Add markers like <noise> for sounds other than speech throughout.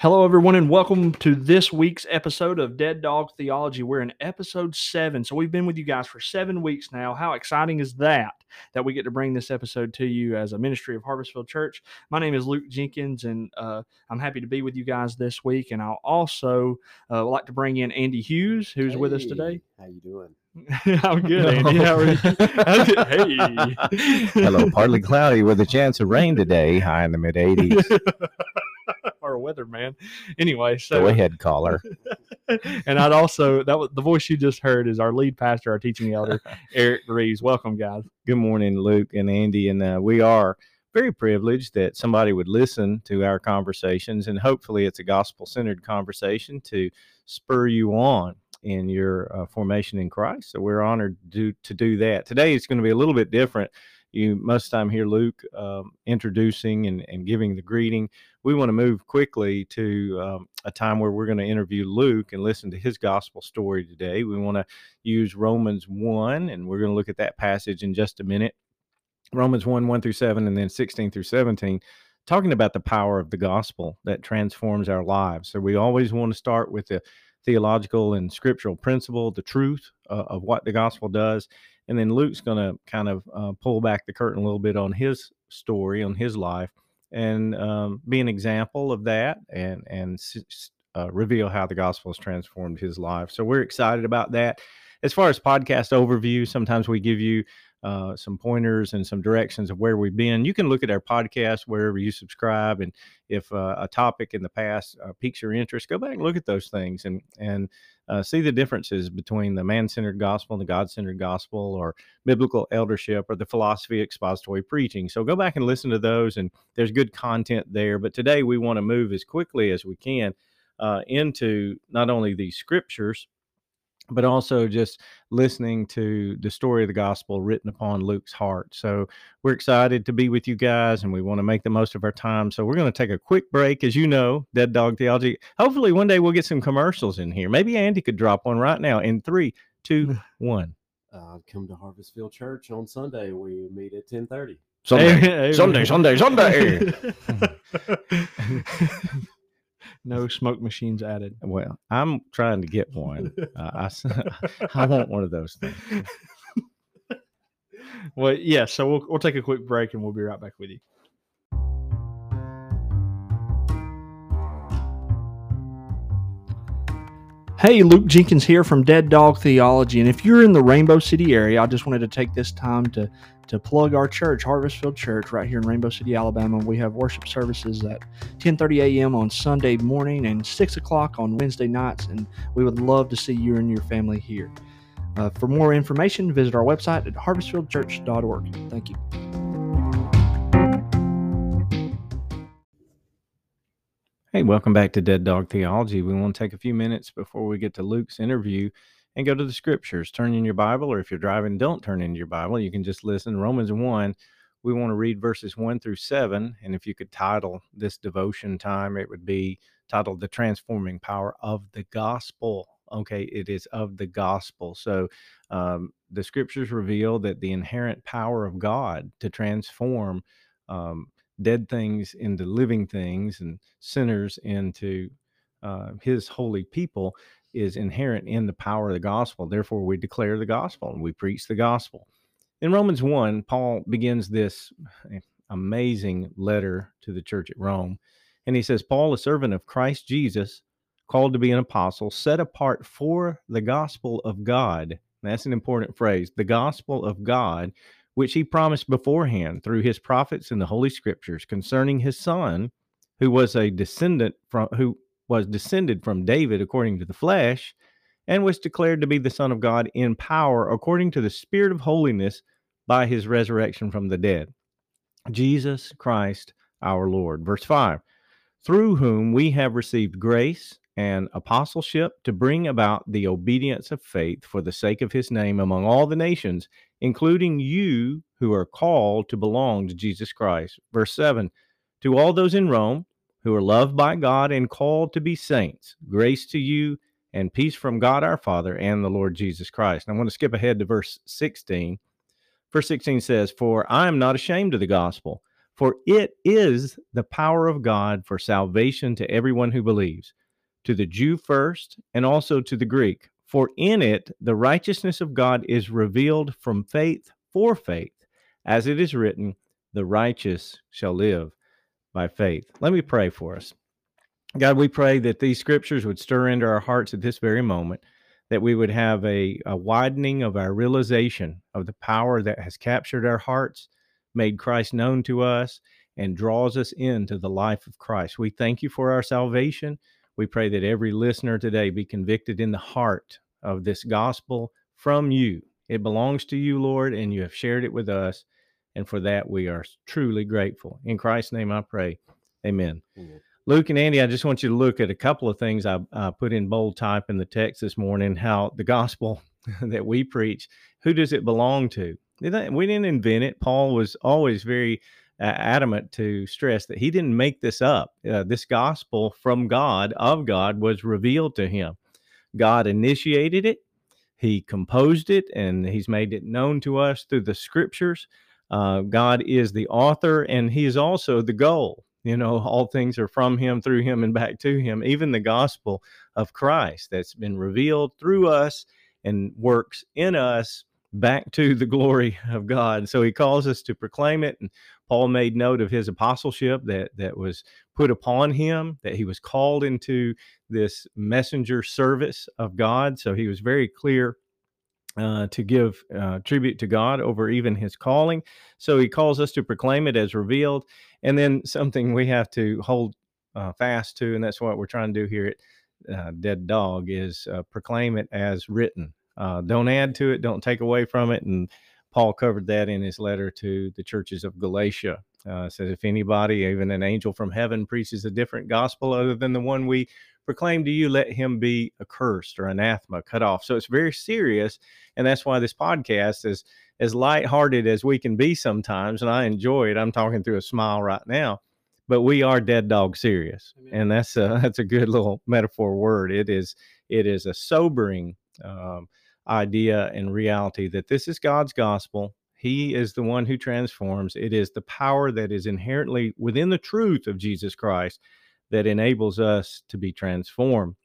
Hello, everyone, and welcome to this week's episode of Dead Dog Theology. We're in episode seven. So, we've been with you guys for seven weeks now. How exciting is that? That we get to bring this episode to you as a ministry of Harvestfield Church. My name is Luke Jenkins, and uh, I'm happy to be with you guys this week. And I'll also uh, like to bring in Andy Hughes, who's hey, with us today. How you doing? <laughs> I'm good, Andy. How are you? hey. <laughs> Hello, partly cloudy with a chance of rain today, high in the mid 80s. <laughs> our weatherman. Anyway, so go ahead, caller. <laughs> and I'd also that was the voice you just heard is our lead pastor, our teaching elder, <laughs> Eric Reeves. Welcome, guys. Good morning, Luke and Andy, and uh, we are very privileged that somebody would listen to our conversations, and hopefully, it's a gospel-centered conversation to spur you on in your uh, formation in Christ. So we're honored to to do that. Today it's going to be a little bit different. You most time hear Luke um, introducing and, and giving the greeting. We want to move quickly to um, a time where we're going to interview Luke and listen to his gospel story today. We want to use Romans 1, and we're going to look at that passage in just a minute. Romans 1, 1 through 7, and then 16 through 17 talking about the power of the gospel that transforms our lives. So we always want to start with the theological and scriptural principle, the truth uh, of what the gospel does. And then Luke's going to kind of uh, pull back the curtain a little bit on his story, on his life, and um, be an example of that and, and uh, reveal how the gospel has transformed his life. So we're excited about that. As far as podcast overview, sometimes we give you uh, some pointers and some directions of where we've been. You can look at our podcast wherever you subscribe, and if uh, a topic in the past uh, piques your interest, go back and look at those things and and uh, see the differences between the man-centered gospel and the God-centered gospel, or biblical eldership, or the philosophy expository preaching. So go back and listen to those, and there's good content there. But today we want to move as quickly as we can uh, into not only the scriptures but also just listening to the story of the gospel written upon Luke's heart. So we're excited to be with you guys and we want to make the most of our time. So we're going to take a quick break. As you know, Dead Dog Theology, hopefully one day we'll get some commercials in here. Maybe Andy could drop one right now in three, two, <laughs> one. Uh, come to Harvestfield Church on Sunday. We meet at 1030. Sunday, Sunday, Sunday, Sunday. <laughs> <laughs> no smoke machines added. Well, I'm trying to get one. Uh, I, <laughs> I want one of those things. <laughs> well, yeah. So we'll we'll take a quick break and we'll be right back with you. Hey, Luke Jenkins here from Dead Dog Theology. And if you're in the Rainbow City area, I just wanted to take this time to, to plug our church, Harvestfield Church, right here in Rainbow City, Alabama. We have worship services at 10:30 a.m. on Sunday morning and 6 o'clock on Wednesday nights, and we would love to see you and your family here. Uh, for more information, visit our website at harvestfieldchurch.org. Thank you. Hey, welcome back to Dead Dog Theology. We want to take a few minutes before we get to Luke's interview and go to the scriptures. Turn in your Bible, or if you're driving, don't turn in your Bible. You can just listen. Romans 1, we want to read verses 1 through 7. And if you could title this devotion time, it would be titled The Transforming Power of the Gospel. Okay, it is of the gospel. So um, the scriptures reveal that the inherent power of God to transform um, dead things into living things and sinners into uh, his holy people is inherent in the power of the gospel. Therefore, we declare the gospel and we preach the gospel. In Romans 1, Paul begins this eh, amazing letter to the church at Rome. And he says, Paul, a servant of Christ Jesus, called to be an apostle, set apart for the gospel of God. That's an important phrase the gospel of God, which he promised beforehand through his prophets in the holy scriptures concerning his son who was a descendant from who was descended from David according to the flesh and was declared to be the son of God in power according to the spirit of holiness by his resurrection from the dead Jesus Christ our Lord verse 5 through whom we have received grace and apostleship to bring about the obedience of faith for the sake of his name among all the nations including you who are called to belong to Jesus Christ. Verse 7 To all those in Rome who are loved by God and called to be saints, grace to you and peace from God our Father and the Lord Jesus Christ. I want to skip ahead to verse 16. Verse 16 says, For I am not ashamed of the gospel, For it is the power of God for salvation to everyone who believes, to the Jew first, and also to the Greek. For in it the righteousness of God is revealed from faith for faith, as it is written, the righteous shall live by faith. Let me pray for us. God, we pray that these scriptures would stir into our hearts at this very moment, that we would have a, a widening of our realization of the power that has captured our hearts made Christ known to us and draws us into the life of Christ. We thank you for our salvation. We pray that every listener today be convicted in the heart of this gospel from you. It belongs to you, Lord, and you have shared it with us. And for that, we are truly grateful. In Christ's name, I pray. Amen. Amen. Luke and Andy, I just want you to look at a couple of things I uh, put in bold type in the text this morning. How the gospel <laughs> that we preach, who does it belong to? We didn't invent it. Paul was always very uh, adamant to stress that he didn't make this up. Uh, this gospel from God, of God, was revealed to him. God initiated it, He composed it, and He's made it known to us through the scriptures. Uh, God is the author, and He is also the goal. You know, <laughs> all things are from Him, through Him, and back to Him. Even the gospel of Christ that's been revealed through us and works in us back to the glory of God. So he calls us to proclaim it. And Paul made note of his apostleship that that was put upon him, that he was called into this messenger service of God. So he was very clear uh, to give uh, tribute to God over even his calling. So he calls us to proclaim it as revealed. And then something we have to hold uh, fast to, and that's what we're trying to do here at uh, Dead Dog, is uh, proclaim it as written. Uh, don't add to it, don't take away from it. And Paul covered that in his letter to the churches of Galatia. Uh, says, if anybody, even an angel from heaven, preaches a different gospel other than the one we proclaim to you, let him be accursed or anathema, cut off. So it's very serious. And that's why this podcast is as lighthearted as we can be sometimes. And I enjoy it. I'm talking through a smile right now. But we are dead dog serious, Amen. and that's a <laughs> that's a good little metaphor word. It is it is a sobering um, idea and reality that this is God's gospel. He is the one who transforms. It is the power that is inherently within the truth of Jesus Christ that enables us to be transformed.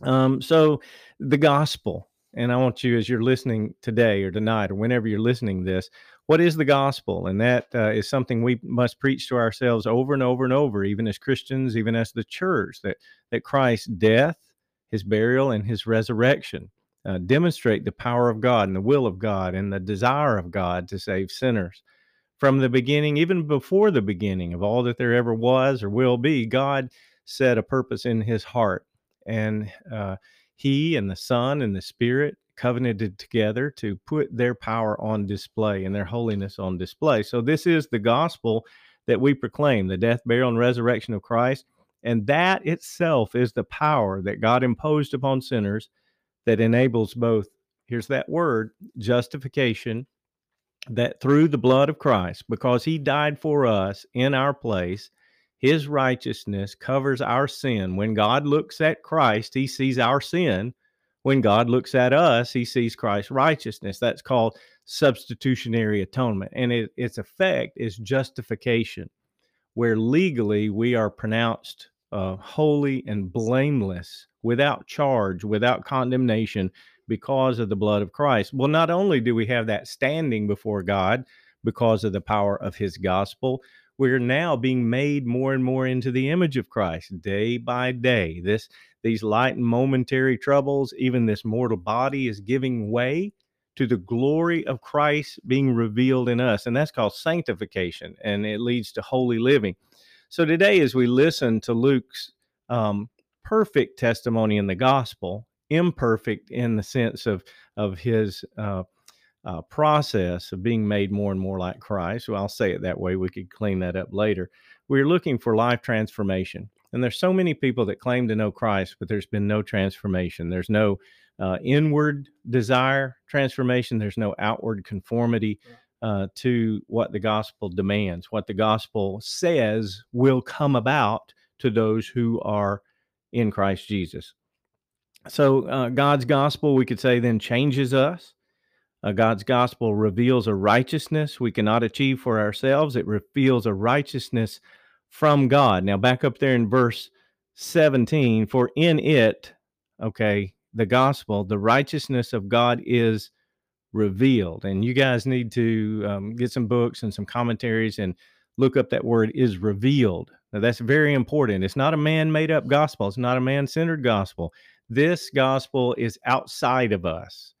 Um, so, the gospel, and I want you, as you're listening today or tonight or whenever you're listening this, what is the gospel? And that uh, is something we must preach to ourselves over and over and over, even as Christians, even as the church, that that Christ's death, his burial, and his resurrection uh, demonstrate the power of God and the will of God and the desire of God to save sinners. From the beginning, even before the beginning of all that there ever was or will be, God set a purpose in his heart. And uh, he and the Son and the Spirit covenanted together to put their power on display and their holiness on display. So, this is the gospel that we proclaim the death, burial, and resurrection of Christ. And that itself is the power that God imposed upon sinners that enables both, here's that word, justification, that through the blood of Christ, because he died for us in our place, his righteousness covers our sin. When God looks at Christ, he sees our sin. When God looks at us, he sees Christ's righteousness. That's called substitutionary atonement. And it, its effect is justification, where legally we are pronounced uh, holy and blameless without charge, without condemnation because of the blood of Christ. Well, not only do we have that standing before God because of the power of his gospel, we're now being made more and more into the image of Christ day by day. This these light and momentary troubles, even this mortal body is giving way to the glory of Christ being revealed in us. And that's called sanctification, and it leads to holy living. So today, as we listen to Luke's um, perfect testimony in the gospel, imperfect in the sense of of his uh, uh, process of being made more and more like Christ. Well, I'll say it that way. We could clean that up later. We're looking for life transformation, and there's so many people that claim to know Christ, but there's been no transformation. There's no uh, inward desire transformation. There's no outward conformity. Uh, to what the gospel demands, what the gospel says will come about to those who are in Christ Jesus. So, uh, God's gospel, we could say, then changes us. Uh, God's gospel reveals a righteousness we cannot achieve for ourselves. It reveals a righteousness from God. Now, back up there in verse 17, for in it, okay, the gospel, the righteousness of God is revealed. And you guys need to um, get some books and some commentaries and look up that word is revealed. Now, that's very important. It's not a man made up gospel, it's not a man centered gospel. This gospel is outside of us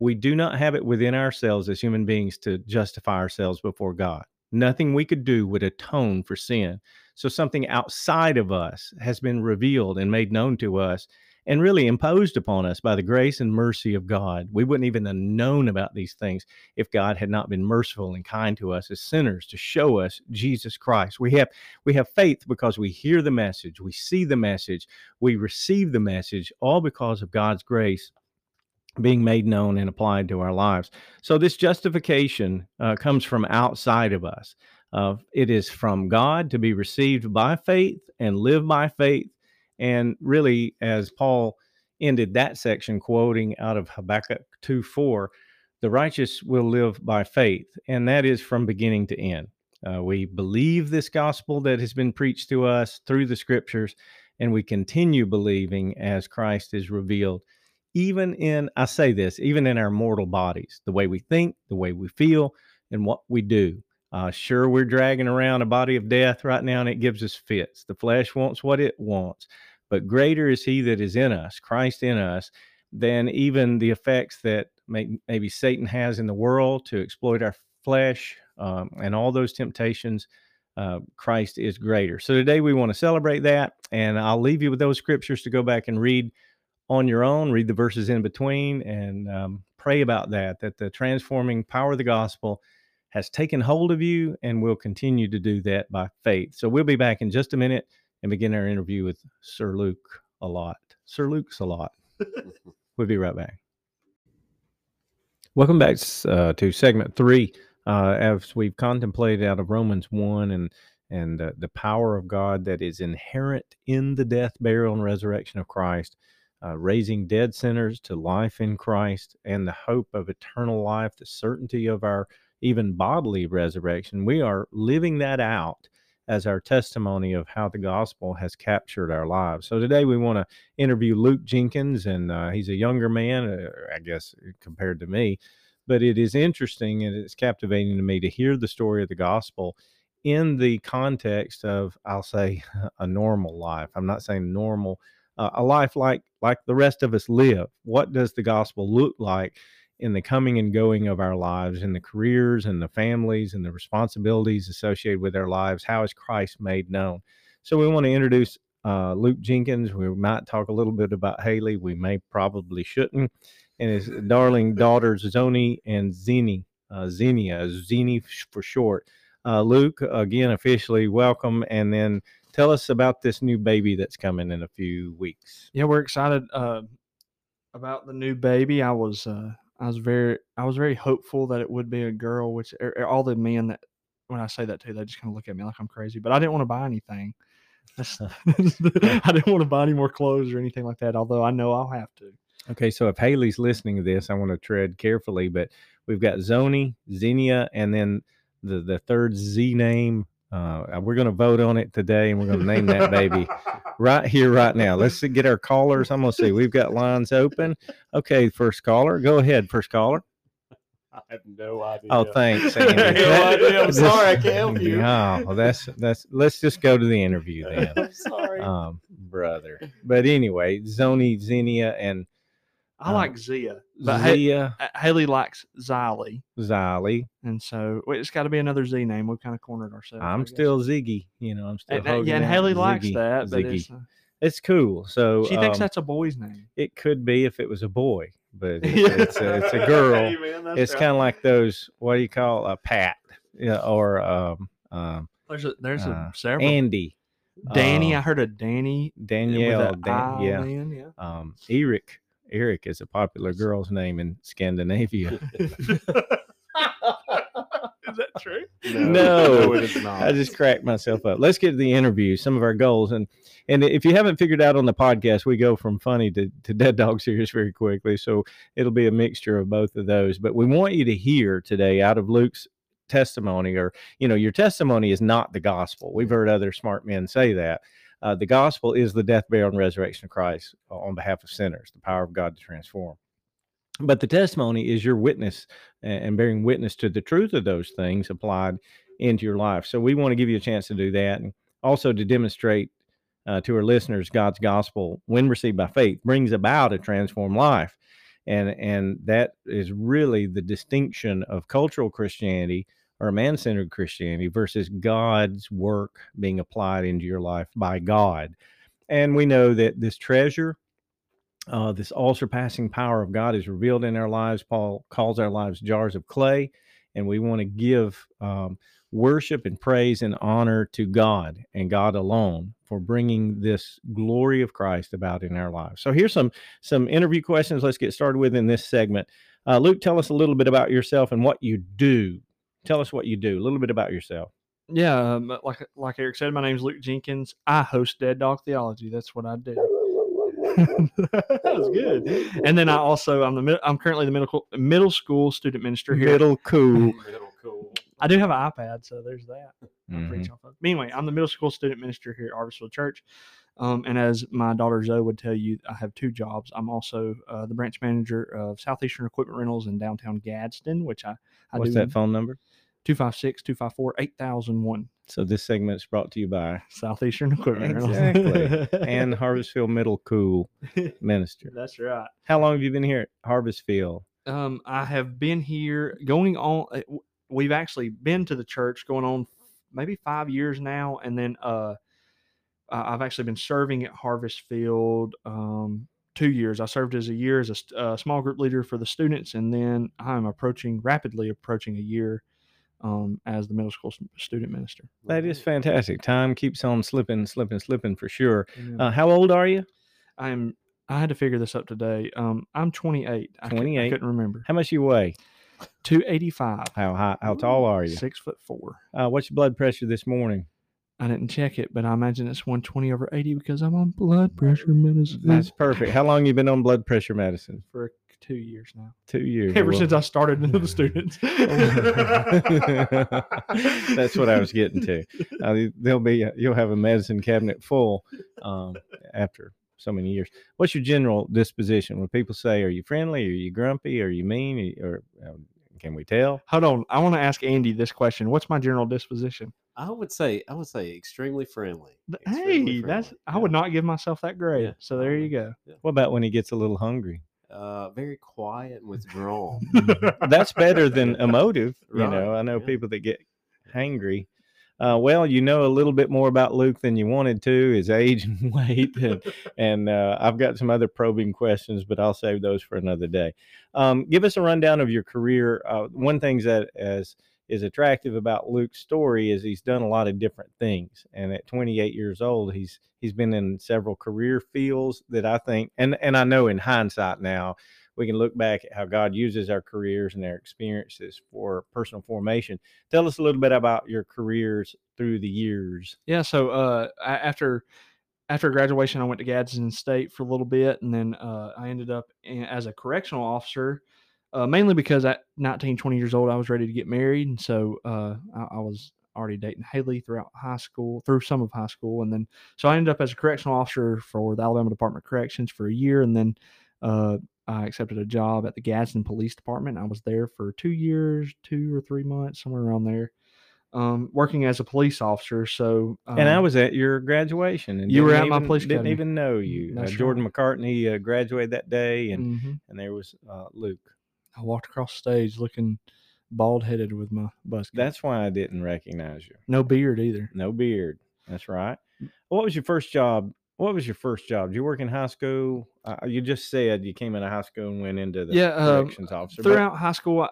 we do not have it within ourselves as human beings to justify ourselves before God. Nothing we could do would atone for sin. So something outside of us has been revealed and made known to us and really imposed upon us by the grace and mercy of God. We wouldn't even have known about these things if God had not been merciful and kind to us as sinners to show us Jesus Christ. We have we have faith because we hear the message, we see the message, we receive the message all because of God's grace being made known and applied to our lives. So this justification uh, comes from outside of us. Uh, it is from God to be received by faith and live by faith. And really, as Paul ended that section, quoting out of Habakkuk 2 4, the righteous will live by faith. And that is from beginning to end. Uh, we believe this gospel that has been preached to us through the scriptures, and we continue believing as Christ is revealed even in, I say this, even in our mortal bodies, the way we think, the way we feel, and what we do. Uh, sure, we're dragging around a body of death right now and it gives us fits. The flesh wants what it wants, but greater is He that is in us, Christ in us, than even the effects that may, maybe Satan has in the world to exploit our flesh um, and all those temptations. Uh, Christ is greater. So today we want to celebrate that, and I'll leave you with those scriptures to go back and read on your own, read the verses in between, and um, pray about that, that the transforming power of the gospel has taken hold of you and will continue to do that by faith. So we'll be back in just a minute and begin our interview with Sir Luke a lot. Sir Luke's a lot. <laughs> we'll be right back. Welcome back uh, to segment three. Uh, as we've contemplated out of Romans 1 and and uh, the power of God that is inherent in the death, burial, and resurrection of Christ uh, raising dead sinners to life in Christ, and the hope of eternal life, the certainty of our even bodily resurrection. We are living that out as our testimony of how the gospel has captured our lives. So today we want to interview Luke Jenkins, and uh, he's a younger man, uh, I guess, compared to me. But it is interesting and it's captivating to me to hear the story of the gospel in the context of, I'll say, <laughs> a normal life. I'm not saying normal uh, a life like like the rest of us live. What does the gospel look like in the coming and going of our lives, in the careers and the families and the responsibilities associated with our lives? How is Christ made known? So we want to introduce uh, Luke Jenkins. We might talk a little bit about Haley. We may probably shouldn't. And his darling daughters, Zoni and Zini, uh, Zini for short. Uh, Luke, again, officially welcome. And then tell us about this new baby that's coming in a few weeks. Yeah, we're excited uh, about the new baby. I was uh, I was very I was very hopeful that it would be a girl. Which er, er, all the men that when I say that too, they just kind of look at me like I'm crazy. But I didn't want to buy anything. <laughs> <laughs> I didn't want to buy any more clothes or anything like that. Although I know I'll have to. Okay, so if Haley's listening to this, I want to tread carefully. But we've got Zoni, Xenia, and then the the third Z name uh, we're going to vote on it today, and we're going to name that baby right here, right now. Let's get our callers. I'm going to see. We've got lines open. Okay, first caller, go ahead. First caller. I have no idea. Oh, thanks, <laughs> Andy. no idea. I'm sorry, I can't help you. Oh, well, that's that's. Let's just go to the interview then. <laughs> I'm sorry, um, brother. But anyway, Zoni, Xenia, and I like Zia, but Zia, Ha- Haley likes Xylee, Xylee. and so wait, it's got to be another Z name. We've kind of cornered ourselves. I I'm still Ziggy. You know, I'm still. And, uh, yeah, and out Haley likes Ziggy, that, but Ziggy. it's, uh, It's cool. So she thinks um, that's a boy's name. it could be if it was a boy, but <laughs> it's, it's, a, it's a girl. Hey, man, it's right. kind of like those. What do you call a Pat? Yeah, or um, um, There's a there's uh, a several. Andy, Danny, uh, I heard of Danny. with Danielle. a Dan, I yeah. on the end, yeah. Um, Eric. Eric is a popular girl's name in Scandinavia. <laughs> <laughs> Is that true? No, it is not. I just cracked myself up. Let's get to the interview. Some of our goals, and and if you haven't figured out on the podcast, we go from funny to, to dead dog <laughs> serious very quickly. So it'll be a mixture of both of those. But we want you to hear today out of Luke's testimony, or you know, your testimony is not the gospel. We've heard other smart men say that. Uh, the gospel is the death, burial, and resurrection of Christ on behalf of sinners, the power of God to transform. But the testimony is your witness and bearing witness to the truth of those things applied into your life. So we want to give you a chance to do that and also to demonstrate uh, to our listeners God's gospel, when received by faith, brings about a transformed life. And, and that is really the distinction of cultural Christianity or man centered Christianity versus God's work being applied into your life by God. And we know that this treasure, uh, this all surpassing power of God is revealed in our lives. Paul calls our lives jars of clay, and we want to give um, worship and praise and honor to God and God alone for bringing this glory of Christ about in our lives. So here's some some interview questions. Let's get started with in this segment. Uh, Luke, tell us a little bit about yourself and what you do. Tell us what you do. A little bit about yourself. Yeah, um, like like Eric said, my name's Luke Jenkins. I host Dead Dog Theology. That's what I do. <laughs> that was good. And then I also I'm the I'm currently the middle middle school student minister here. Middle cool. <laughs> Middle cool. I do have an iPad, so there's that. I Mhm. off of. Anyway, I'm the middle school student minister here at Harvestfield Church. Um, and as my daughter Zoe would tell you, I have two jobs. I'm also uh, the branch manager of Southeastern Equipment Rentals in downtown Gadsden, which I, I What's do that phone number? 256 254 8001. So this segment is brought to you by Southeastern Equipment Exactly. <laughs> And Harvestfield Middle Cool Minister. That's right. How long have you been here at Harvestfield? Um, I have been here going on. uh, We've actually been to the church going on maybe five years now, and then uh, I've actually been serving at Harvest Field um, two years. I served as a year as a st- uh, small group leader for the students, and then I'm approaching rapidly approaching a year um, as the middle school student minister. That is fantastic. Time keeps on slipping, slipping, slipping for sure. Yeah. Uh, how old are you? I'm. I had to figure this up today. Um, I'm 28. I 28. I couldn't remember. How much you weigh? 285. How high, how tall are you? Six foot four. Uh, what's your blood pressure this morning? I didn't check it, but I imagine it's 120 over 80 because I'm on blood pressure medicine That's perfect. How long you been on blood pressure medicine? for two years now. Two years. Ever Well, since I started into the students. <laughs> That's what I was getting to. <laughs> Uh, there'll be you'll have a medicine cabinet full um, after so many years. What's your general disposition? When people say, "Are you friendly? Are you grumpy? Are you mean?" Or um, can we tell? Hold on. I want to ask Andy this question. What's my general disposition? I would say I would say extremely friendly. Extremely Hey, that's friendly. I would not give myself that grade. Yeah. So there you go. What about when he gets a little hungry? Uh, very quiet and withdrawn. <laughs> That's better than <laughs> emotive. You Right, know, I know yeah. people that get hangry. Uh, well, you know a little bit more about Luke than you wanted to, his age and <laughs> weight, and, and uh, I've got some other probing questions, but I'll save those for another day. Um, give us a rundown of your career. Uh, one thing that as is attractive about Luke's story is he's done a lot of different things, and at 28 years old, he's he's been in several career fields that I think, and and I know in hindsight now, we can look back at how God uses our careers and our experiences for personal formation. Tell us a little bit about your careers through the years. Yeah. So uh, after after graduation, I went to Gadsden State for a little bit, and then uh, I ended up in, as a correctional officer. Uh, mainly because at 19, 20 years old, I was ready to get married, and so uh, I, I was already dating Haley throughout high school, through some of high school, and then so I ended up as a correctional officer for the Alabama Department of Corrections for a year, and then uh, I accepted a job at the Gadsden Police Department. I was there for two years, two or three months, somewhere around there, um, working as a police officer. So, and I um, was at your graduation, and You were at my even- police Didn't academy. even know you. Uh, Jordan McCartney uh, graduated that day, and mhm. and there was uh, Luke. I walked across stage looking bald headed with my bus. That's why I didn't recognize you. no beard either. No beard. That's right. What was your first job? What was your first job? Did you work in high school? Uh, you just said you came out of high school and went into the Yeah, um, corrections officer. but- Throughout high school, I,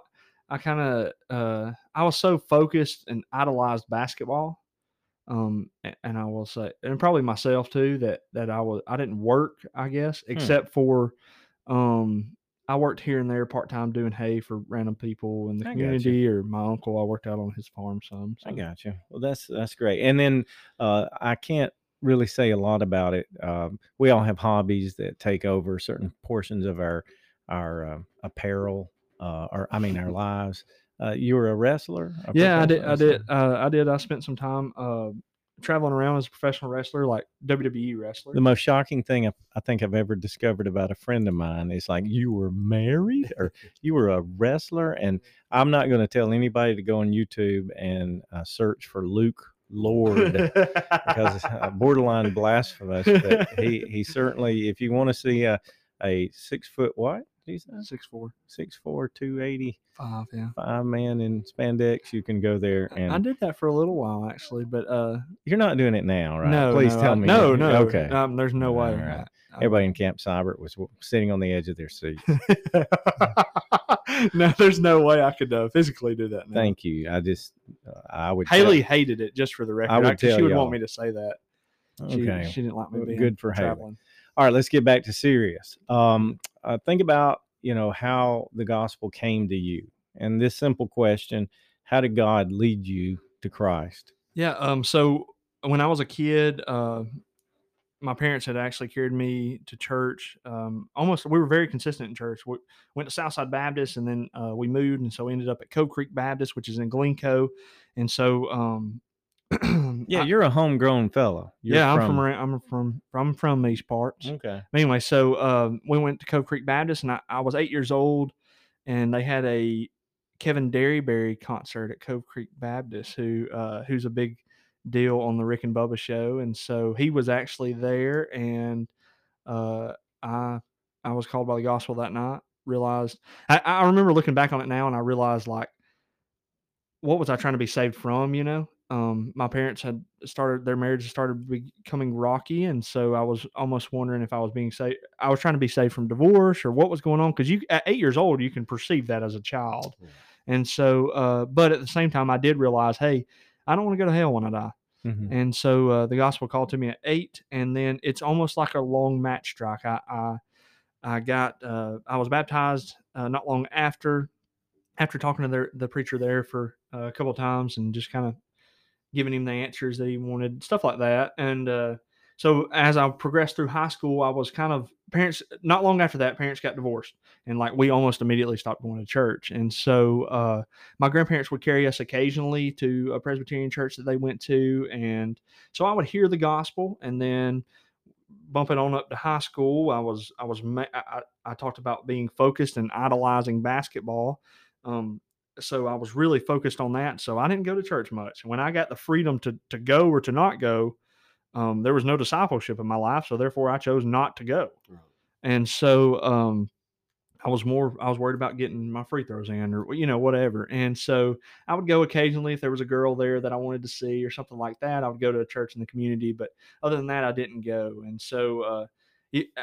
I kind of uh, I was so focused and idolized basketball. Um, a- and I will say, and probably myself too, that that I was I didn't work, I guess, Hmm. except for um I worked here and there part time doing hay for random people in the I community, or my uncle. I worked out on his farm some. I got you. Well, that's that's great. And then uh, I can't really say a lot about it. Um, we all have hobbies that take over certain portions of our our uh, apparel, uh, or I mean our <laughs> lives. Uh, you were a wrestler. a Yeah, I did. professional I did. Uh, I did. I spent some time uh, traveling around as a professional wrestler, like WWE wrestler. The most shocking thing I, I think I've ever discovered about a friend of mine is like you were married or <laughs> you were a wrestler, and I'm not going to tell anybody to go on YouTube and uh, search for Luke Lord because it's uh, <laughs> borderline blasphemous. But he he certainly, if you want to see a a six foot what he said six four six four two eighty five. Yeah, five man in spandex, you can go there and I did that for a little while actually, but uh, you're not doing it now, right? no, Please no, tell I- me. No, no. Okay. um, there's no way. All right. I- Everybody in Camp Sibert was sitting on the edge of their seat. <laughs> no, there's no way I could uh, physically do that. Now. Thank you. I just, uh, I would. tell- Haley hated it just for the record. would I- 'cause tell she would y'all. want me to say that. She, Okay. she didn't like me being good for Haley. All right. Let's get back to serious. Um, uh, think about you know how the gospel came to you, and this simple question: How did God lead you to Christ? Yeah. Um. So when I was a kid, uh, my parents had actually carried me to church. Um. Almost, we were very consistent in church. We went to Southside Baptist, and then uh, we moved, and so we ended up at Cove Creek Baptist, which is in Glencoe. And so, um, <clears throat> Yeah, I- you're a homegrown fellow. You're yeah, I'm from around, I'm from I'm from these parts. Okay. anyway, so um, we went to Cove Creek Baptist, and I, I was eight years old, and they had a Kevin Derryberry concert at Cove Creek Baptist, who uh, who's a big deal on the Rick and Bubba show, and so he was actually there, and uh, I I was called by the gospel that night. Realized I, I remember looking back on it now, and I realized like, what was I trying to be saved from? You know, um, my parents had started their marriage started becoming rocky, and so I was almost wondering if I was being saved. I was trying to be saved from divorce or what was going on because you at eight years old you can perceive that as a child, Yeah. and so uh, but at the same time I did realize, hey, I don't want to go to hell when I die. Mhm. And so uh, the gospel called to me at eight, and then it's almost like a long match strike. I I, I got uh, I was baptized uh, not long after after talking to their, the preacher there for uh, a couple of times and just kind of giving him the answers that he wanted, stuff like that. And uh, so as I progressed through high school, I was kind of parents. Not long after that, parents got divorced, and like we almost immediately stopped going to church. And so uh, my grandparents would carry us occasionally to a Presbyterian church that they went to, and so I would hear the gospel, and then bumping on up to high school, I was I was I, I talked about being focused and idolizing basketball. Um, so I was really focused on that. So I didn't go to church much. When I got the freedom to to go or to not go, um, there was no discipleship in my life. So therefore, I chose not to go. Right. And so um, I was more I was worried about getting my free throws in or you know whatever. And so I would go occasionally if there was a girl there that I wanted to see or something like that. I would go to a church in the community, but other than that, I didn't go. And so uh,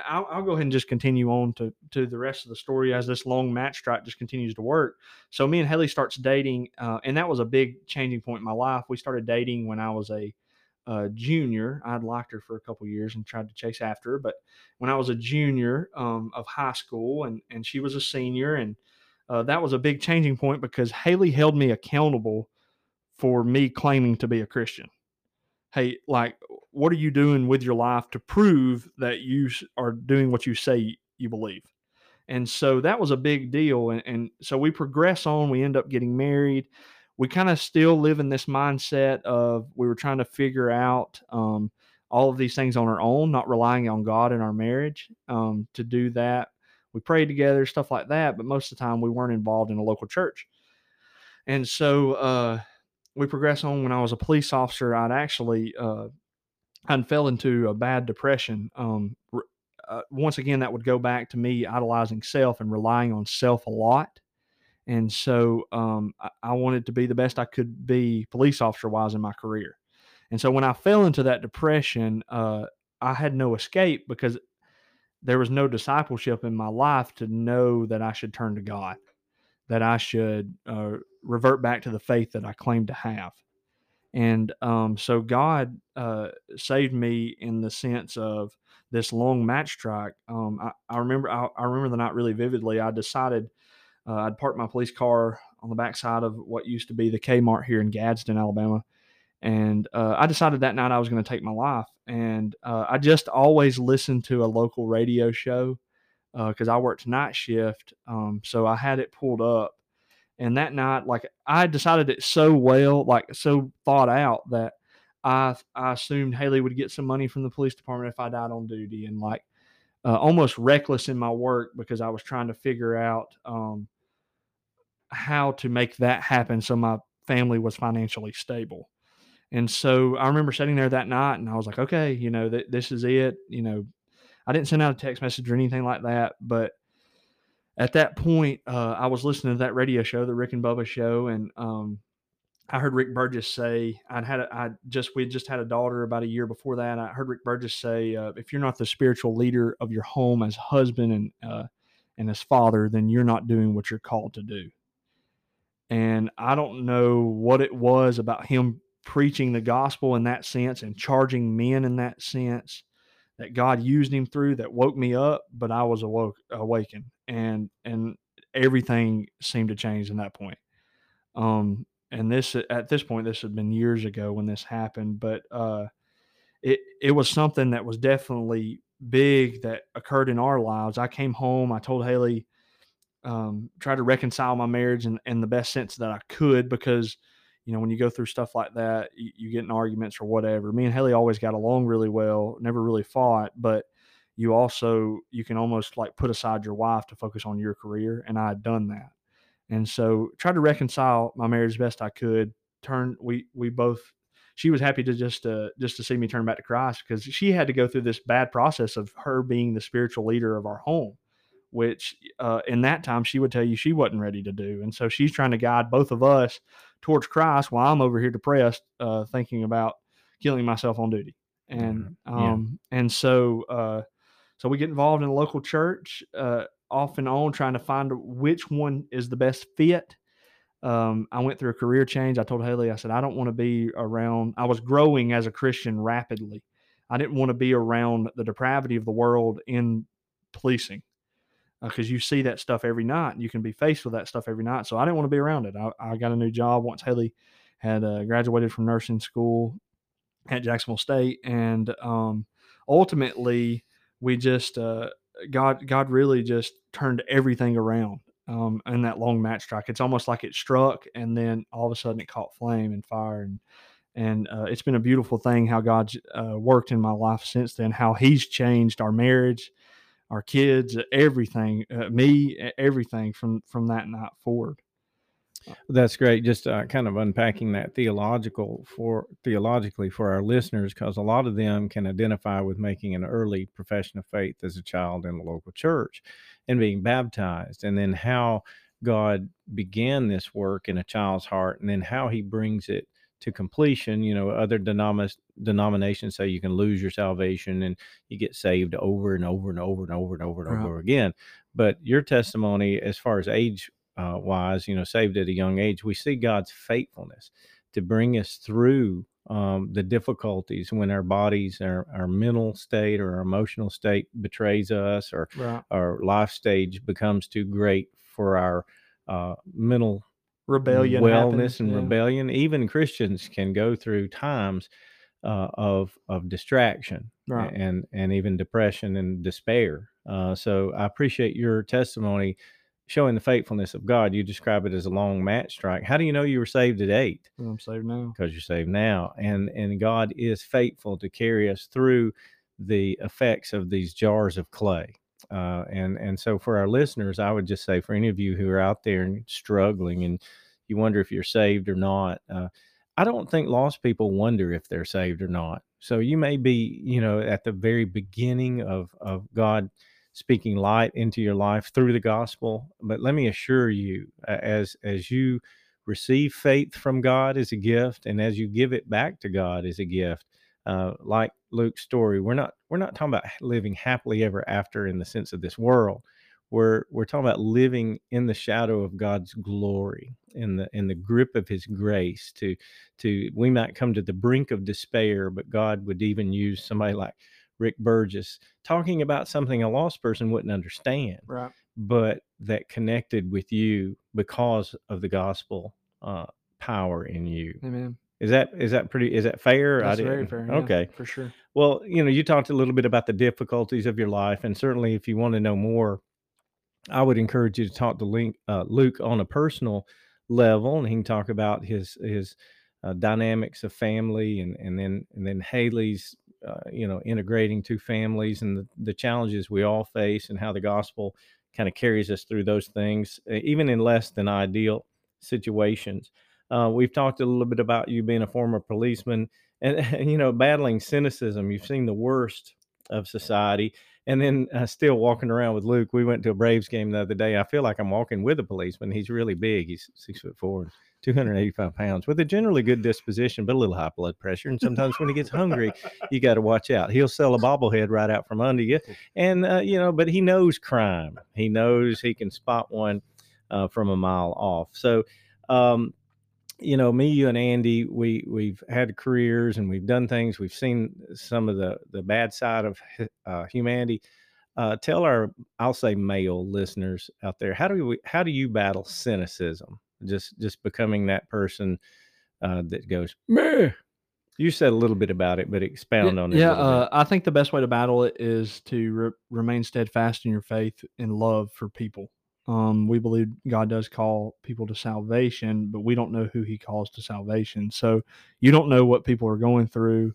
I'll, I'll go ahead and just continue on to to the rest of the story as this long match strike just continues to work. So me and Haley starts dating, uh, and that was a big changing point in my life. We started dating when I was a uh, junior. I'd liked her for a couple years and tried to chase after her, but when I was a junior um, of high school, and and she was a senior, and uh, that was a big changing point because Haley held me accountable for me claiming to be a Christian. Hey, like, what are you doing with your life to prove that you are doing what you say you believe? And so that was a big deal. And, and so we progress on. We end up getting married. We kind of still live in this mindset of we were trying to figure out um, all of these things on our own, not relying on God in our marriage um, to do that. We prayed together, stuff like that. But most of the time, we weren't involved in a local church. And so uh, we progress on. When I was a police officer, I'd actually uh, I'd fell into a bad depression. Um, uh, once again, that would go back to me idolizing self and relying on self a lot. And so um, I, I wanted to be the best I could be police officer wise in my career. And so when I fell into that depression, uh, I had no escape because there was no discipleship in my life to know that I should turn to God, that I should uh, revert back to the faith that I claimed to have. And um, so God uh, saved me in the sense of this long match track. Um, I, I, remember I, I, remember the night really vividly. I decided uh, I'd park my police car on the backside of what used to be the Kmart here in Gadsden, Alabama. And uh, I decided that night I was going to take my life. And uh, I just always listened to a local radio show because uh, I worked night shift. Um, so I had it pulled up. And that night, like I decided it so well, like so thought out that I I assumed Haley would get some money from the police department if I died on duty, and like uh, almost reckless in my work because I was trying to figure out um, how to make that happen so my family was financially stable. And so I remember sitting there that night and I was like, okay, you know, th- this is it. You know, I didn't send out a text message or anything like that. But at that point, uh, I was listening to that radio show, the Rick and Bubba show. And um, I heard Rick Burgess say, I'd had, I just, we just had a daughter about a year before that. I heard Rick Burgess say, uh, if you're not the spiritual leader of your home as husband and, uh, and as father, then you're not doing what you're called to do. And I don't know what it was about him preaching the gospel in that sense and charging men in that sense that God used him through that woke me up, but I was awoke awakened and and everything seemed to change in that point. Um and this at this point this had been years ago when this happened, but uh it it was something that was definitely big that occurred in our lives. I came home, I told Haley um, try to reconcile my marriage in, in the best sense that I could because you know when you go through stuff like that you, you, get in arguments or whatever. Me and haley always got along really well never really fought but you also you can almost like put aside your wife to focus on your career and i had done that. And so tried to reconcile my marriage as best i could turn we we both she was happy to just uh, just to see me turn back to christ because she had to go through this bad process of her being the spiritual leader of our home which uh, in that time she would tell you she wasn't ready to do. And so she's trying to guide both of us towards Christ while I'm over here depressed, uh, thinking about killing myself on duty. And um, yeah. and so uh, so we get involved in a local church uh, off and on, trying to find which one is the best fit. Um, I went through a career change. I told Haley, I said, I don't want to be around. I was growing as a Christian rapidly. I didn't want to be around the depravity of the world in policing because uh, you see that stuff every night you can be faced with that stuff every night. So I didn't want to be around it. I, I got a new job once Haley had uh, graduated from nursing school at Jacksonville State, and um, ultimately we just uh, God God really just turned everything around um, in that long match strike. It's almost like it struck and then all of a sudden it caught flame and fire and and uh, it's been a beautiful thing how God's uh, worked in my life since then. How He's changed our marriage our kids, everything, uh, me, everything from from that night forward. That's great. Just uh, kind of unpacking that theological for theologically for our listeners, because a lot of them can identify with making an early profession of faith as a child in the local church and being baptized, and then how God began this work in a child's heart, and then how He brings it to completion. You know, other denom- denominations say you can lose your salvation and you get saved over and over and over and over and over and right. over again. But your testimony, as far as age uh, wise, you know, saved at a young age, we see God's faithfulness to bring us through um, the difficulties when our bodies, our, our mental state or our emotional state betrays us or right. our life stage becomes too great for our uh, mental rebellion wellness happens, and yeah. rebellion even christians can go through times uh, of of distraction right. and and even depression and despair uh, so i appreciate your testimony showing the faithfulness of god. You describe it as a long match strike. How do you know you were saved at eight? Well, i'm saved now. Because you're saved now and and god is faithful to carry us through the effects of these jars of clay uh, and and so for our listeners, I would just say for any of you who are out there and struggling and you wonder if you're saved or not, uh, I don't think lost people wonder if they're saved or not. So you may be, you know, at the very beginning of of God speaking light into your life through the gospel. But let me assure you, as as you receive faith from God as a gift, and as you give it back to God as a gift, uh, like Luke's story, we're not we're not talking about living happily ever after in the sense of this world. we're we're talking about living in the shadow of God's glory, in the in the grip of His grace. To to we might come to the brink of despair, but God would even use somebody like Rick Burgess talking about something a lost person wouldn't understand, Right. but that connected with you because of the gospel uh, power in you. Amen. Is that is that pretty? Is that fair? That's very fair. yeah, Okay. for sure. Well, you know, you talked a little bit about the difficulties of your life, and certainly, if you want to know more, I would encourage you to talk to Link, uh, Luke on a personal level, and he can talk about his his uh, dynamics of family, and and then and then Haley's, uh, you know, integrating two families and the, the challenges we all face, and how the gospel kind of carries us through those things, even in less than ideal situations. Uh, we've talked a little bit about you being a former policeman <laughs> and you know battling cynicism. You've seen the worst of society. And then uh, still walking around with luke we went to a braves game the other day. I feel like i'm walking with a policeman. He's really big. He's six foot four and 285 pounds with a generally good disposition but a little high blood pressure. And sometimes when he gets hungry you got to watch out. He'll sell a bobblehead right out from under you. <laughs> And uh, you know but he knows crime. He knows he can spot one uh, from a mile off. So um, you know me you and andy we we've had careers and we've done things. We've seen some of the the bad side of uh, humanity. Uh, tell our i'll say male listeners out there how do we how do you battle cynicism? Just just becoming that person uh, that goes meh. You said a little bit about it but expound yeah, on it yeah uh, I think the best way to battle it is to re- remain steadfast in your faith and love for people. Um, we believe God does call people to salvation, but we don't know who He calls to salvation. So you don't know what people are going through,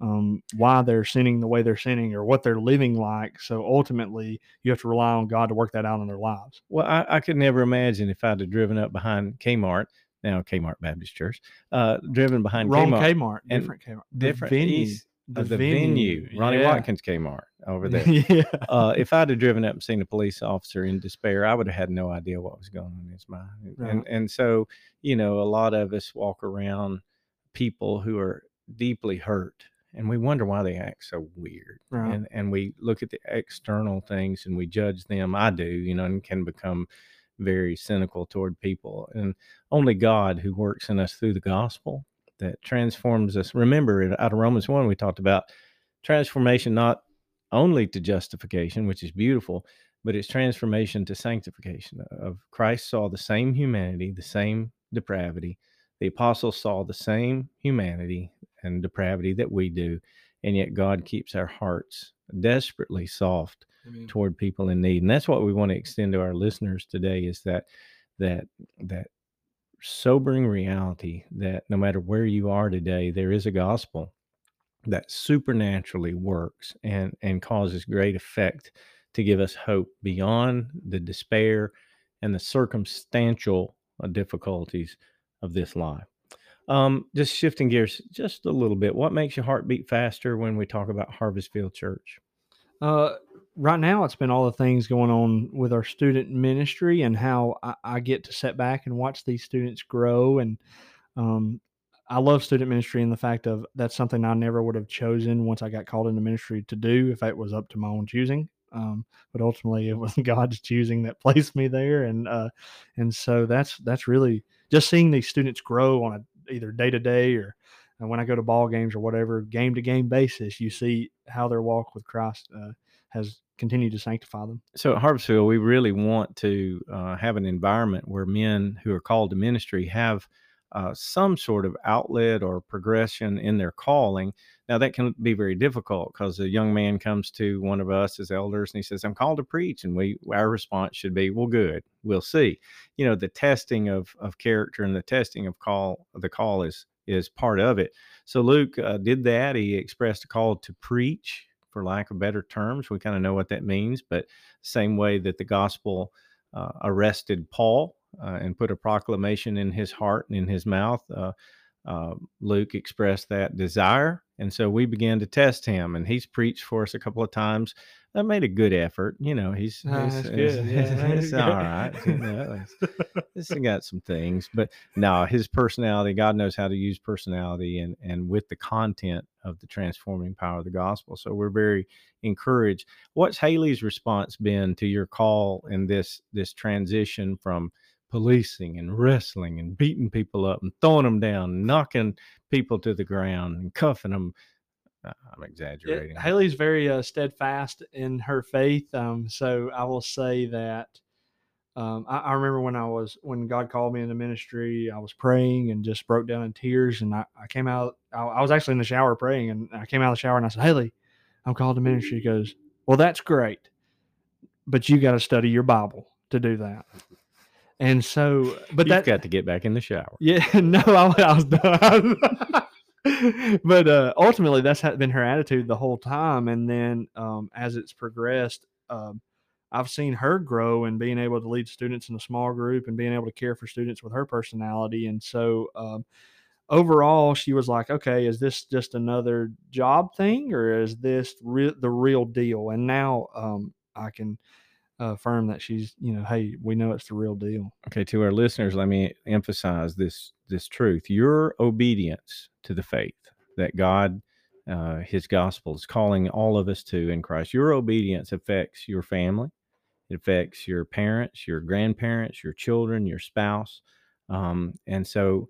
um, why they're sinning the way they're sinning, or what they're living like. So ultimately, you have to rely on God to work that out in their lives. Well, I, I could never imagine if I'd have driven up behind Kmart, now Kmart Baptist Church, uh, driven behind Wrong Kmart, Kmart, different Kmart, different venue, east of the venue, Ronnie yeah. Watkins Kmart over there. <laughs> yeah, uh, if I'd have driven up and seen a police officer in despair, I would have had no idea what was going on in his mind. And Right. and, and so, you know, a lot of us walk around people who are deeply hurt, and we wonder why they act so weird. Right. And and we look at the external things and we judge them. I do, you know, and can become very cynical toward people. And only God, who works in us through the gospel, that transforms us. Remember, out of Romans one, we talked about transformation not only to justification, which is beautiful, but it's transformation to sanctification. Uh, of Christ saw the same humanity, the same depravity. The apostles saw the same humanity and depravity that we do, and yet God keeps our hearts desperately soft toward people in need. And that's what we want to extend to our listeners today is that that that sobering reality that no matter where you are today, there is a gospel that supernaturally works and and causes great effect to give us hope beyond the despair and the circumstantial uh, difficulties of this life. Um, just shifting gears just a little bit. What makes your heart beat faster when we talk about Harvestfield Church? Uh, right now, it's been all the things going on with our student ministry and how I, I get to sit back and watch these students grow. And um, I love student ministry and the fact of that's something I never would have chosen once I got called into ministry to do if it was up to my own choosing. Um, but ultimately, it was <laughs> God's choosing that placed me there, and uh, and so that's that's really just seeing these students grow on a either day to day or uh, when I go to ball games or whatever game to game basis. You see how their walk with Christ uh, has continued to sanctify them. So at Harvestfield, we really want to uh, have an environment where men who are called to ministry have uh, some sort of outlet or progression in their calling. Now that can be very difficult because a young man comes to one of us as elders and he says, "I'm called to preach," and we our response should be, "Well, good, we'll see." You know, the testing of of character and the testing of call the call is is part of it. So Luke uh, did that. He expressed a call to preach, for lack of better terms. We kind of know what that means, but same way that the gospel uh, arrested Paul uh, and put a proclamation in his heart and in his mouth. Uh, uh, Luke expressed that desire, and so we began to test him, and he's preached for us a couple of times. I made a good effort, you know. He's, Ah, he's, he's-. <laughs> Yeah, he's all right. You know, he's- <laughs> he's got some things, but no, his personality. God knows how to use personality, and and with the content of the transforming power of the gospel. So we're very encouraged. What's Haley's response been to your call in this this transition from policing and wrestling and beating people up and throwing them down, knocking people to the ground and cuffing them? Uh, I'm It- exaggerating. Haley's very uh, steadfast in her faith. Um, so I will say that um, I, I remember when I was when God called me into ministry, I was praying and just broke down in tears. And I, I came out. I, I was actually in the shower praying, and I came out of the shower and I said, "Haley, I'm called to ministry." He goes, "Well, that's great, but you got to study your Bible to do that." And so, but You've that got to get back in the shower. yeah, <laughs> no, I, I was done. <laughs> <laughs> but uh, ultimately, that's been her attitude the whole time. And then um, as it's progressed, um, I've seen her grow and being able to lead students in a small group and being able to care for students with her personality. And so um, overall, she was like, okay, is this just another job thing or is this re- the real deal? And now um, I can affirm that she's, you know, hey, we know it's the real deal. Okay, to our listeners, let me emphasize this this truth. Your obedience to the faith that God, uh, His gospel, is calling all of us to in Christ. Your obedience affects your family. It affects your parents, your grandparents, your children, your spouse, um, and so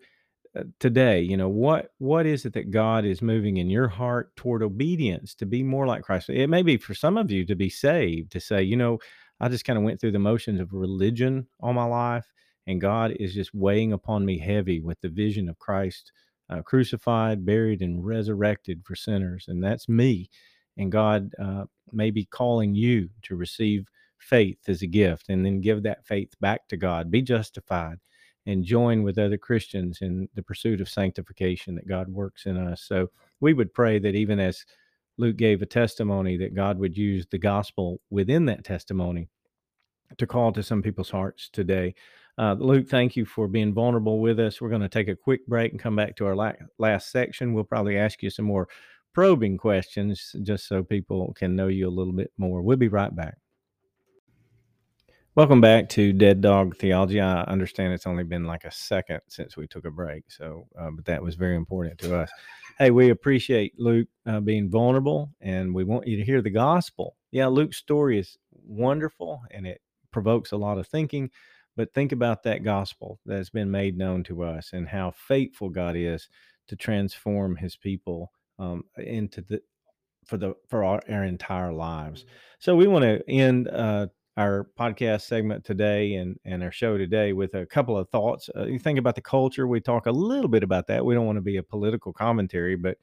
uh, today, you know what what is it that God is moving in your heart toward obedience to be more like Christ? It may be for some of you to be saved, to say, you know, I just kind of went through the motions of religion all my life, and God is just weighing upon me heavy with the vision of Christ uh, crucified, buried, and resurrected for sinners. And that's me. And God uh, may be calling you to receive faith as a gift and then give that faith back to God, be justified, and join with other Christians in the pursuit of sanctification that God works in us. So we would pray that even as Luke gave a testimony, that God would use the gospel within that testimony to call to some people's hearts today. Uh, Luke, thank you for being vulnerable with us. We're going to take a quick break and come back to our la- last section. We'll probably ask you some more probing questions just so people can know you a little bit more. We'll be right back. Welcome back to Dead Dog Theology. I understand it's only been like a second since we took a break, so uh, but that was very important to us. Hey, we appreciate Luke uh, being vulnerable, and we want you to hear the gospel. Yeah, Luke's story is wonderful, and it provokes a lot of thinking. But think about that gospel that's been made known to us, and how faithful God is to transform His people um, into the for the for our, our entire lives. So we want to end uh, our podcast segment today and and our show today with a couple of thoughts. Uh, you think about the culture. We talk a little bit about that. We don't want to be a political commentary, but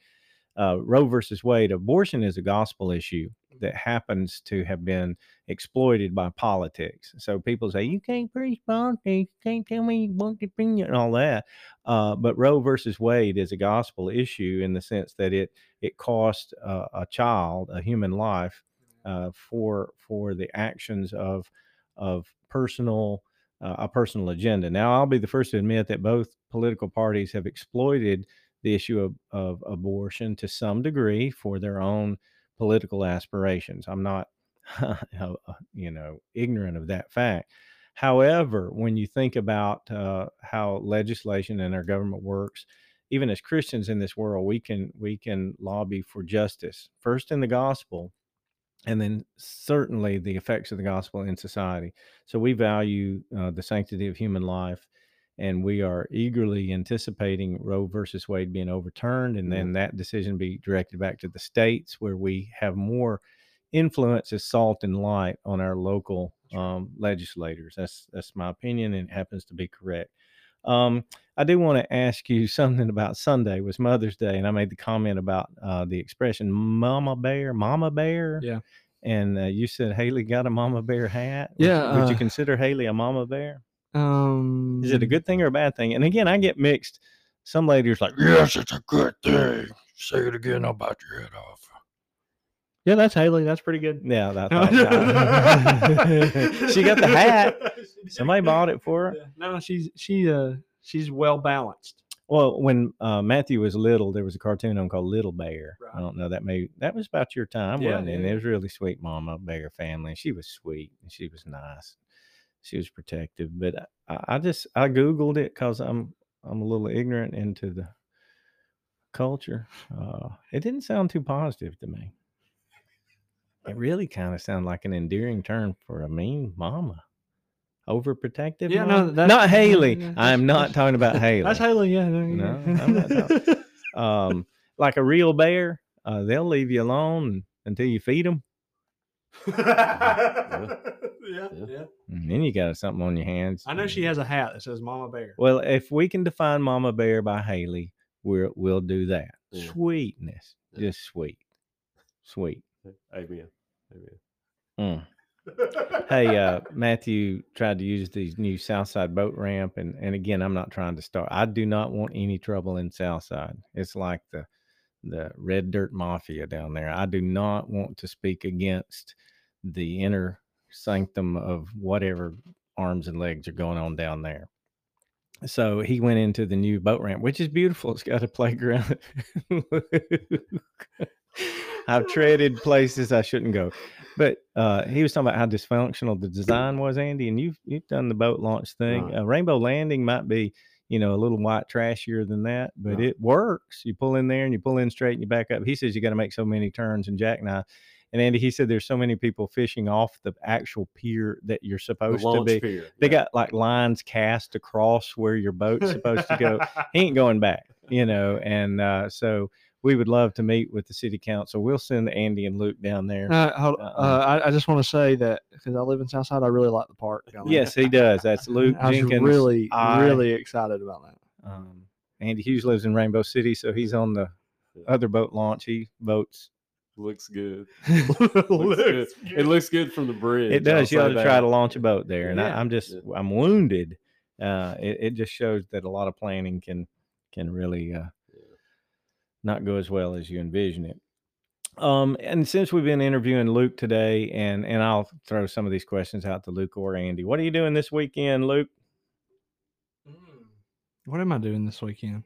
uh, Roe versus Wade, abortion is a gospel issue that happens to have been exploited by politics. So people say you can't preach politics, you can't tell me what opinion and all that. Uh, but Roe versus Wade is a gospel issue in the sense that it it cost uh, a child a human life uh, for for the actions of of personal uh, a personal agenda. Now, I'll be the first to admit that both political parties have exploited the issue of, of abortion to some degree for their own political aspirations. I'm not, <laughs> you know, ignorant of that fact. However, when you think about uh, how legislation and our government works, even as Christians in this world, we can we can lobby for justice first in the gospel, and then certainly the effects of the gospel in society. So we value uh, the sanctity of human life, and we are eagerly anticipating Roe versus Wade being overturned, and then that decision be directed back to the states where we have more influence as salt and light on our local um, legislators. That's that's my opinion, and it happens to be correct. Um, I do want to ask you <laughs> something about Sunday was Mother's Day, and I made the comment about uh, the expression "Mama Bear," "Mama Bear." Yeah. And uh, you said Haley got a Mama Bear hat. Yeah, Would, would you uh, consider Haley a Mama Bear? Um, Is it a good thing or a bad thing? And again, I get mixed. Some ladies like, yes, it's a good thing. Say it again, I'll bite your head off. Yeah, that's Haley. That's pretty good. Yeah, that. that- <laughs> she got the hat. <laughs> Somebody bought it for her. Yeah. No, she's she uh she's well balanced. Well, when uh, Matthew was little, there was a cartoon on called Little Bear. I don't know that may that was about your time, Yeah, wasn't it? yeah, And it was really sweet, Mama Bear family. She was sweet and she was nice. She was protective, but I, I just I googled it because I'm I'm a little ignorant into the culture. Uh, it didn't sound too positive to me. It really kind of sounded like an endearing term for a mean mama. Overprotective. Yeah, no, that's- not Haley. yeah, I am not talking about Haley. <laughs> That's Haley. Yeah. No, I'm not talking- <laughs> um, like a real bear, uh, they'll leave you alone until you feed them, yeah, <laughs> Yeah. yeah. and then you got something on your hands. I know she has a hat that says Mama Bear. Well, if we can define Mama Bear by Haley, we're, we'll do that. Yeah. Sweetness, Yeah. just sweet, sweet. Amen. Amen. Mm. <laughs> Hey, uh, Matthew tried to use the new Southside boat ramp, and and again, I'm not trying to start. I do not want any trouble in Southside. It's like the the red dirt mafia down there. I do not want to speak against the inner sanctum of whatever arms and legs are going on down there. So he went into the new boat ramp, which is beautiful. It's got a playground. <laughs> I've treaded <laughs> places I shouldn't go. But uh, he was talking about how dysfunctional the design was, Andy, and you've you've done the boat launch thing. Right. Uh, Rainbow Landing might be, you know, a little white trashier than that, but Right. it works. You pull in there and you pull in straight and you back up. He says you got to make so many turns and Jack And Andy, he said there's so many people fishing off the actual pier that you're The supposed to launch be. pier. They yeah. got like lines cast across where your boat's supposed to go. <laughs> He ain't going back, you know. And uh, so we would love to meet with the city council. We'll send Andy and Luke down there. Uh, hold, uh, Uh-uh. I, I just want to say that because I live in Southside, I really like the park. down there. Yes, he does. That's <laughs> Luke I was Jenkins. really, I- really excited about that. Um, Andy Hughes lives in Rainbow City, so he's on the other boat launch. He boats. <laughs> Looks good. Looks good. It looks good from the bridge. It does. You I'll ought say to try to launch a boat there, and Yeah. I, I'm just Yeah. I'm wounded. Uh, it, it just shows that a lot of planning can can really uh, Yeah. not go as well as you envision it. Um, and since we've been interviewing Luke today, and and I'll throw some of these questions out to Luke or Andy. What are you doing this weekend, Luke? What am I doing this weekend?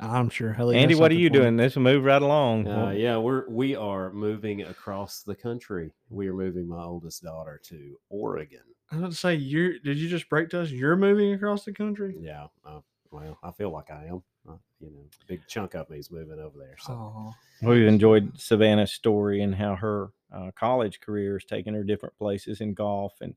I'm sure Haley. Andy, what are you doing? Let's move right along. Uh, yeah, we're we are moving across the country. We are moving my oldest daughter to Oregon. I was about to say, you did you just break to us? You're moving across the country. Yeah. Uh, well, I feel like I am. Uh, you know, a big chunk of me is moving over there. So Oh, We've enjoyed Savannah's story and how her uh, college career has taken her different places in golf, and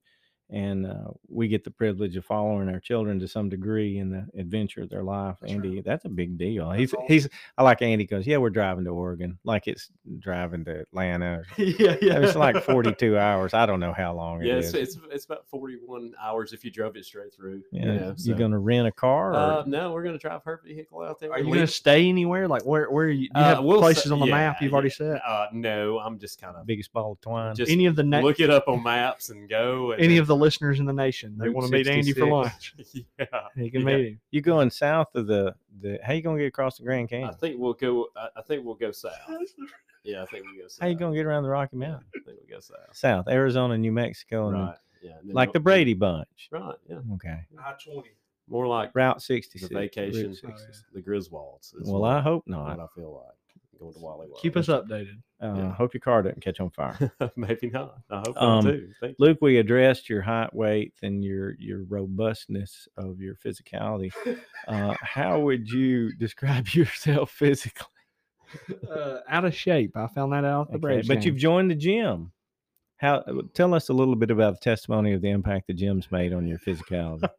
and uh, we get the privilege of following our children to some degree in the adventure of their life. That's Andy, right. that's a big deal. That's he's awesome. he's I like Andy goes, yeah, we're driving to Oregon, like it's driving to Atlanta. <laughs> yeah, yeah. <laughs> It's like forty two hours. I don't know how long it yeah, is. it's, it's it's about forty one hours if you drove it straight through. yeah, You know, so- gonna rent a car? Or, Uh, no, we're gonna drive her vehicle out there. Are you Leave- to stay anywhere? Like where? Where are you? You Uh, have we'll places say- on the yeah, map you've already yeah. set? Uh, no, I'm just kind of biggest ball of twine. just Any of the na- look it up on maps and go. And any then- of the listeners in the nation they Route want to meet Andy for lunch? <laughs> yeah, He can yeah. meet him. you going south of the the? How you gonna get across the Grand Canyon? I Canyon? think we'll go. I, I think we'll go south. Yeah, I think we go south. How you gonna get around the Rocky Yeah, Mountains? I think we go south. South Arizona, New Mexico, and Right. Yeah. and like the Brady Bunch. Right. Yeah. Okay, I twenty. More like Route sixty the six. vacation, Oh, yeah. the Griswolds. Well, what- I hope what not. I feel like going to Wally World. Keep us updated. Uh, Yeah. Hope your car doesn't catch on fire. <laughs> Maybe not. I hope Um, not too. Thank you. Luke, we addressed your height, weight, and your your robustness of your physicality. <laughs> Uh, how would you describe <laughs> yourself physically? Uh, out of shape. I found that out the Okay, but you've joined the gym. How? Tell us a little bit about the testimony of the impact the gym's made on your physicality.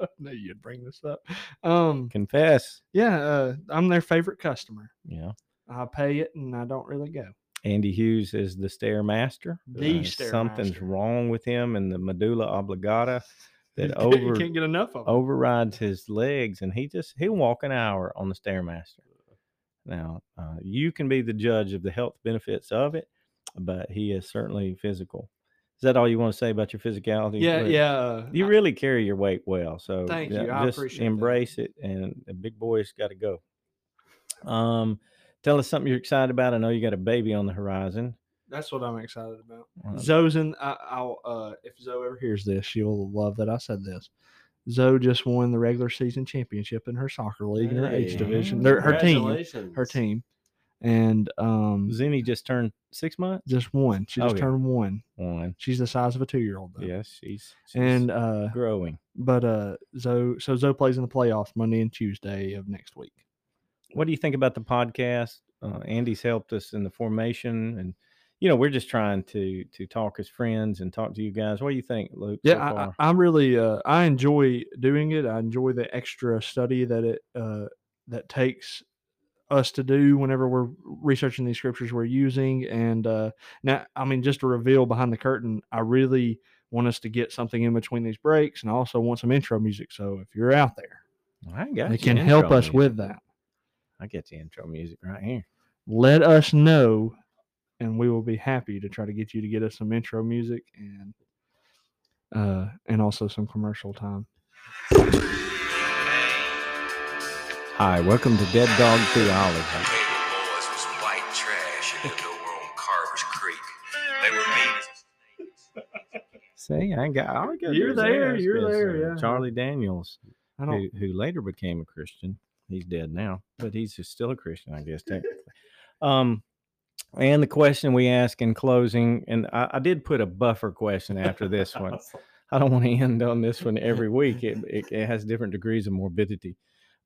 I knew you'd bring this up. Um, Confess. yeah, uh, I'm their favorite customer. Yeah. I pay it and I don't really go. Andy Hughes is the stair master. The Uh, stair Something's master. wrong with him and the medulla oblongata <laughs> that over can't get enough of overrides his legs, and he just he'll walk an hour on the stairmaster. Now, uh, you can be the judge of the health benefits of it, but he is certainly physical. Is that all you want to say about your physicality? yeah, yeah. You really carry your weight well, so Thank you. I just appreciate that. embrace it, and the big boy's got to go. Um, tell us something you're excited about. I know you got a baby on the horizon. That's what I'm excited about. Uh, Zoe's in. I, I'll. Uh, if Zoe ever hears this, she'll love that I said this. Zoe just won the regular season championship in her soccer league in her age division. They're- her team, her team, and um, Zinni just turned six months. just one. She just Okay. turned one. One. She's the size of a two year old. Yes, she's, she's and uh, growing. but uh, Zoe so Zoe plays in the playoffs Monday and Tuesday of next week. What do you think about the podcast? Uh, Andy's helped us in the formation, and you know we're just trying to to talk as friends and talk to you guys. What do you think, Luke? so Yeah, I. I, I really uh, I enjoy doing it. I enjoy the extra study that it uh, that takes us to do whenever we're researching these scriptures we're using. And uh, now, I mean, just to reveal behind the curtain, I really want us to get something in between these breaks, and I also want some intro music. So if you're out there, I got it can help us music. with that. I get the intro music right here. Let us know, and we will be happy to try to get you to get us some intro music and uh, and also some commercial time. Hi, welcome to Dead Dog Theology. Cable boys was some white trash and lived over on Carver's Creek. They were mean See, I got. I got You're yours there, you're there, yeah. Charlie Daniels, I don't. who, who later became a Christian. He's dead now, but he's just still a Christian, I guess <laughs> technically. Um, and the question we ask in closing, and I, I did put a buffer question after this one. <laughs> I don't want to end on this one <laughs> every week. It, it, it has different degrees of morbidity.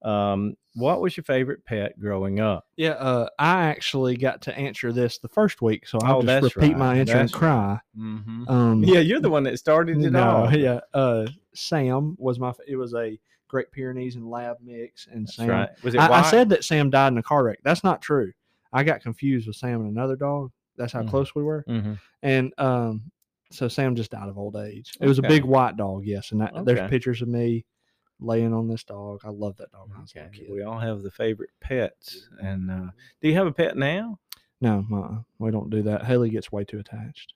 Um, what was your favorite pet growing up? Yeah, uh, I actually got to answer this the first week, so I'll Oh, just repeat right, my answer and that's right. cry. Mm-hmm. Um, Yeah, you're the one that started it no, all. yeah. Uh, Sam was my. It was a Great Pyrenees and Lab mix, and That's Sam. right. Was it I, I said that Sam died in a car wreck. That's not true. I got confused with Sam and another dog. That's how Mhm. close we were. Mhm. And um, so Sam just died of old age. It was a big white dog, yes. And that, there's pictures of me laying on this dog. I love that dog. when I was a Okay. We all have the favorite pets. And uh, do you have a pet now? No, uh-uh, we don't do that. Haley gets way too attached.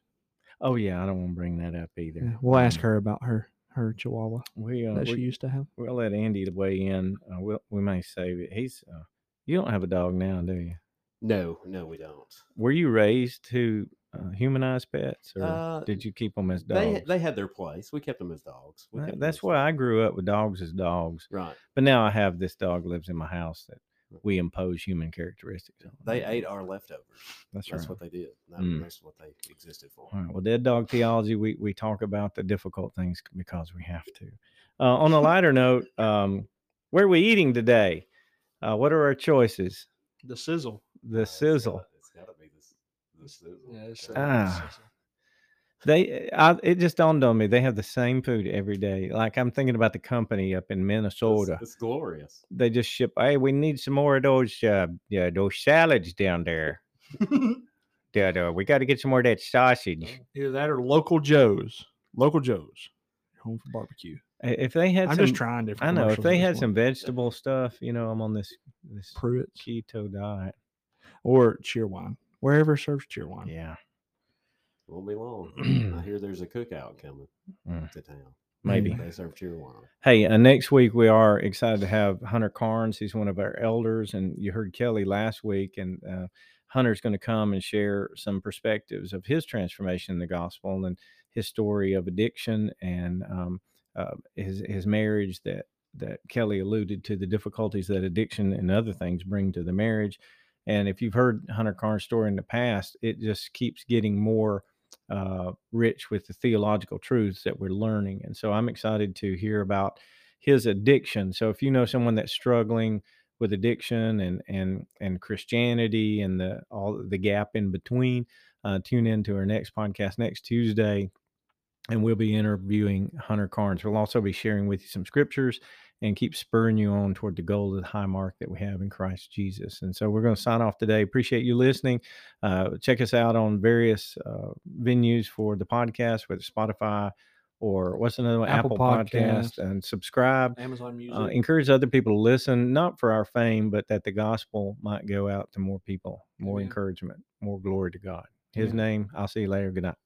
Oh yeah, I don't want to bring that up either. Yeah, we'll ask Um, her about her her Chihuahua We uh, that she we, used to have. we'll let Andy weigh in. Uh, we'll, we may save it. He's uh, you don't have a dog now, do you? No, no, we don't. Were you raised to uh, humanize pets, or Uh, did you keep them as dogs? they had their place. We kept them as dogs. We That- kept 'em that's as why I grew up with dogs as dogs. Right. But now I have this dog lives in my house that we impose human characteristics on. They ate our leftovers. That's, That's right. what they did. That, Mm. That's what they existed for. All right. Well, dead dog theology, we, we talk about the difficult things because we have to. Uh, on a lighter note, um, where are we eating today? Uh, what are our choices? The sizzle. The Uh, it's sizzle. gotta- It's got to be the, the sizzle. Yeah, it's, That's uh, what it Ah. is. They, I, it just dawned on me they have the same food every day. Like I'm thinking about the company up in Minnesota. it's glorious. They just ship. Hey, we need some more of those, uh, yeah, those salads down there. <laughs> Yeah, uh, we got to get some more of that sausage. Either that or local Joe's. Local Joe's. Home for barbecue. If they had I'm some, just trying different. I know if they had some vegetable stuff, you know, I'm on this this Pruitt's keto diet. or cheer Cheerwine, wherever serves cheer Cheerwine. Yeah, Won't be long. I <clears throat> hear there's a cookout coming Mm. to town. maybe. They serve cheer wine. Hey, uh, next week we are excited to have Hunter Carnes. He's one of our elders, and you heard Kelly last week, and uh, Hunter's going to come and share some perspectives of his transformation in the gospel and his story of addiction and um, uh, his his marriage that that Kelly alluded to the difficulties that addiction and other things bring to the marriage. And if you've heard Hunter Carnes' story in the past, it just keeps getting more uh, rich with the theological truths that we're learning. And so I'm excited to hear about his addiction. So if you know someone that's struggling with addiction and and and Christianity and the all the gap in between, uh, tune in to our next podcast next Tuesday, and we'll be interviewing Hunter Carnes. We'll also be sharing with you some scriptures and keep spurring you on toward the goal of the high mark that we have in Christ Jesus. And so we're going to sign off today. Appreciate you listening. Uh, check us out on various uh, venues for the podcast, whether Spotify or what's another one, Apple Apple, Podcast, Podcast. and subscribe. Amazon Music. Uh, encourage other people to listen, not for our fame, but that the gospel might go out to more people, more Amen. encouragement, more glory to God. His Amen. name, I'll see you later. Good night.